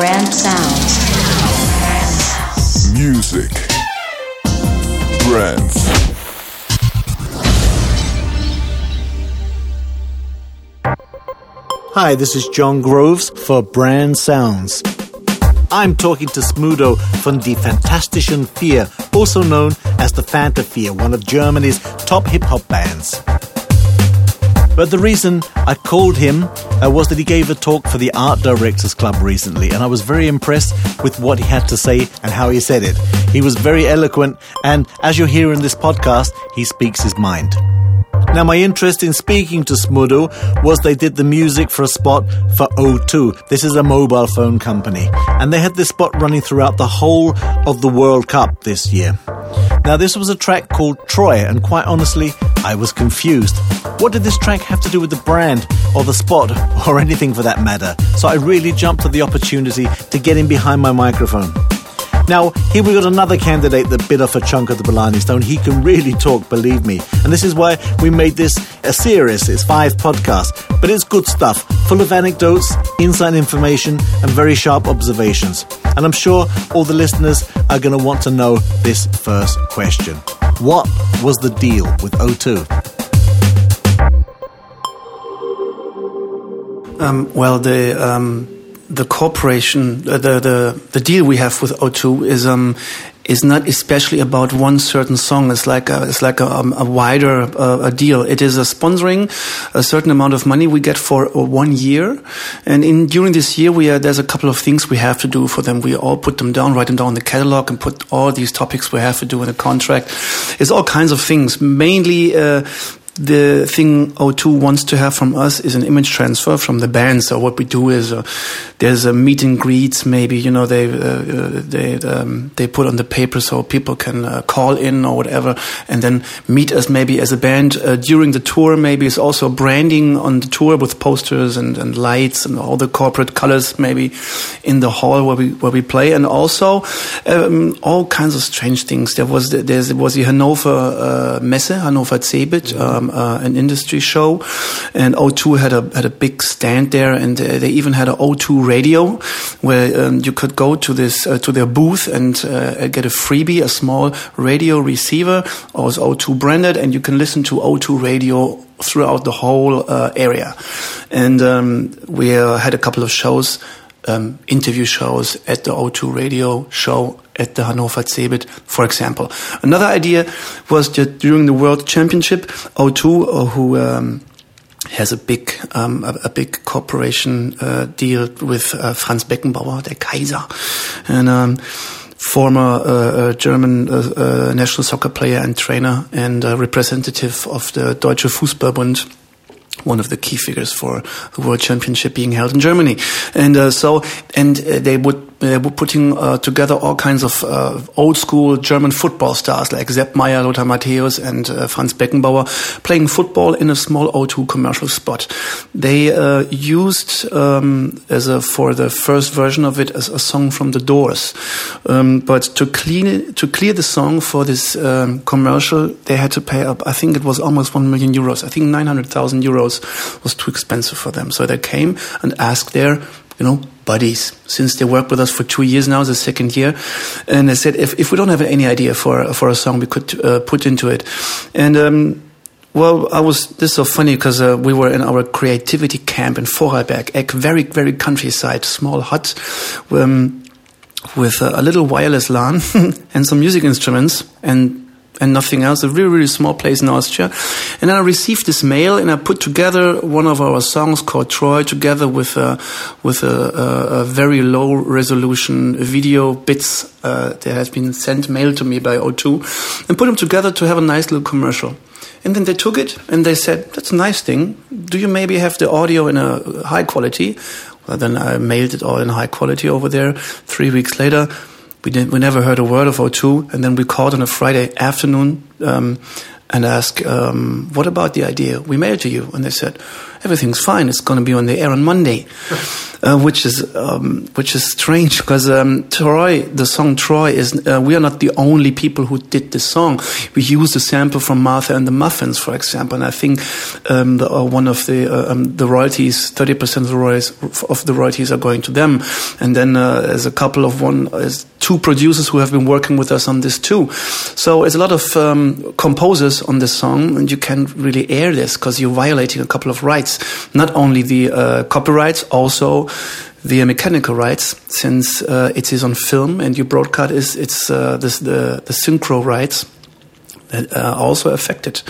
Brand Sounds. Music. Brands. Hi, this is John Groves for Brand Sounds. I'm talking to Smudo from the Fantastischen Vier, also known as the Fanta Vier, one of Germany's top hip hop bands. But the reason I called him uh, was that he gave a talk for the Art Directors Club recently, and I was very impressed with what he had to say and how he said it. He was very eloquent, and as you'll hear in this podcast, he speaks his mind. Now, my interest in speaking to Smudo was they did the music for a spot for O2. This is a mobile phone company. And they had this spot running throughout the whole of the World Cup this year. Now, this was a track called Troy, and quite honestly, I was confused. What did this track have to do with the brand, or the spot, or anything for that matter? So I really jumped at the opportunity to get in behind my microphone. Now, here we got another candidate that bit off a chunk of the Blarney Stone. He can really talk, believe me. And this is why we made this a series. It's five podcasts, but it's good stuff, full of anecdotes, inside information, and very sharp observations. And I'm sure all the listeners are going to want to know this first question What was the deal with O2? Um, well, the um, the corporation, uh, the the the deal we have with O2 is um is not especially about one certain song. It's like a, it's like a, um, a wider uh, a deal. It is a sponsoring a certain amount of money we get for uh, one year, and in during this year we there's a couple of things we have to do for them. We all put them down, write them down in the catalog, and put all these topics we have to do in the contract. It's all kinds of things, mainly. Uh, the thing O2 wants to have from us is an image transfer from the band. So what we do is uh, there's a meet and greets. Maybe you know they uh, they um, they put on the paper so people can uh, call in or whatever, and then meet us maybe as a band uh, during the tour. Maybe it's also branding on the tour with posters and, and lights and all the corporate colors. Maybe in the hall where we where we play, and also um, all kinds of strange things. There was there was the Hanover uh, Messe, Hanover Cebit. Um, uh, an industry show, and O2 had a had a big stand there, and they even had an O2 radio where um, you could go to this uh, to their booth and uh, get a freebie, a small radio receiver, was O2 branded, and you can listen to O2 radio throughout the whole uh, area. And um, we uh, had a couple of shows. Um, interview shows at the O2 radio show at the Hannover Cebit, for example. Another idea was that during the World Championship, O2, uh, who um, has a big um, a, a, big corporation uh, deal with uh, Franz Beckenbauer, der Kaiser, and um, former uh, German uh, uh, national soccer player and trainer and representative of the Deutsche Fußballbund one of the key figures for the World Championship being held in Germany. And uh, so, and uh, they would they were putting uh, together all kinds of uh, old school German football stars like Sepp Maier, Lothar Matthäus, and uh, Franz Beckenbauer playing football in a small O2 commercial spot. They uh, used um, as a for the first version of it as a song from The Doors, um, but to clean it, to clear the song for this um, commercial, they had to pay up. I think it was almost one million euros. I think nine hundred thousand euros was too expensive for them, so they came and asked their you know, buddies since they worked with us for two years now, the second year. And I said, if, if we don't have any idea for, for a song we could uh, put into it. And, um, well, I was, this is so funny because uh, we were in our creativity camp in Vorarlberg, a very, very countryside, small hut, um, with a little wireless LAN and some music instruments. And and nothing else. A really, really small place in Austria. And I received this mail and I put together one of our songs called Troy together with a, with a, a, a very low resolution video bits uh, that has been sent mail to me by O2 and put them together to have a nice little commercial. And then they took it and they said, that's a nice thing. Do you maybe have the audio in a high quality? Well, then I mailed it all in high quality over there. Three weeks later, we didn't we never heard a word of O2, and then we called on a Friday afternoon um, and ask, um, "What about the idea? We mailed to you," and they said, "Everything's fine. It's going to be on the air on Monday," uh, which is um, which is strange because um, Troy, the song Troy, is uh, we are not the only people who did this song. We used a sample from Martha and the Muffins, for example, and I think um, the, uh, one of the uh, um, the royalties, thirty percent of the royalties of the royalties are going to them, and then uh, there's a couple of one, there's two producers who have been working with us on this too. So it's a lot of um, composers on this song, and you can't really air this because you're violating a couple of rights, not only the uh, copyrights, also the mechanical rights, since uh, it is on film and you broadcast is it's uh, this, the the synchro rights that are also affected.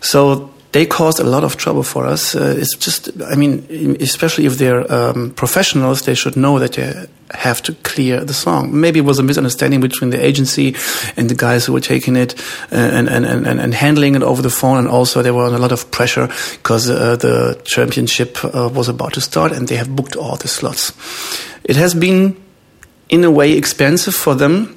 So they caused a lot of trouble for us. Uh, it's just, I mean, especially if they're um, professionals, they should know that they have to clear the song. Maybe it was a misunderstanding between the agency and the guys who were taking it uh, and, and, and, and handling it over the phone. And also there was a lot of pressure because uh, the championship uh, was about to start and they have booked all the slots. It has been, in a way, expensive for them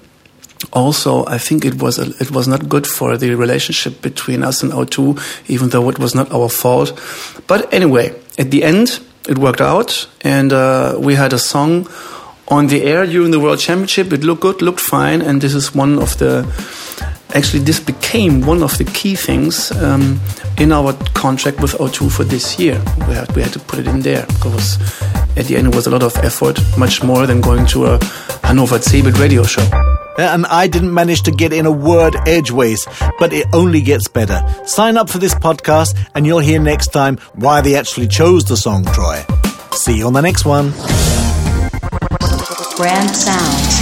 also, I think it was a, it was not good for the relationship between us and O2, even though it was not our fault. But anyway, at the end, it worked out, and uh, we had a song on the air during the World Championship. It looked good, looked fine, and this is one of the actually this became one of the key things um, in our contract with O2 for this year. We had, we had to put it in there because at the end it was a lot of effort, much more than going to a Hannover Cebit radio show. Uh, and I didn't manage to get in a word edgeways, but it only gets better. Sign up for this podcast and you'll hear next time why they actually chose the song Troy. See you on the next one. Brand Sounds.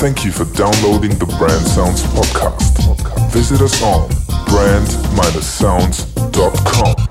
Thank you for downloading the Brand Sounds podcast. Visit us on brand-sounds.com.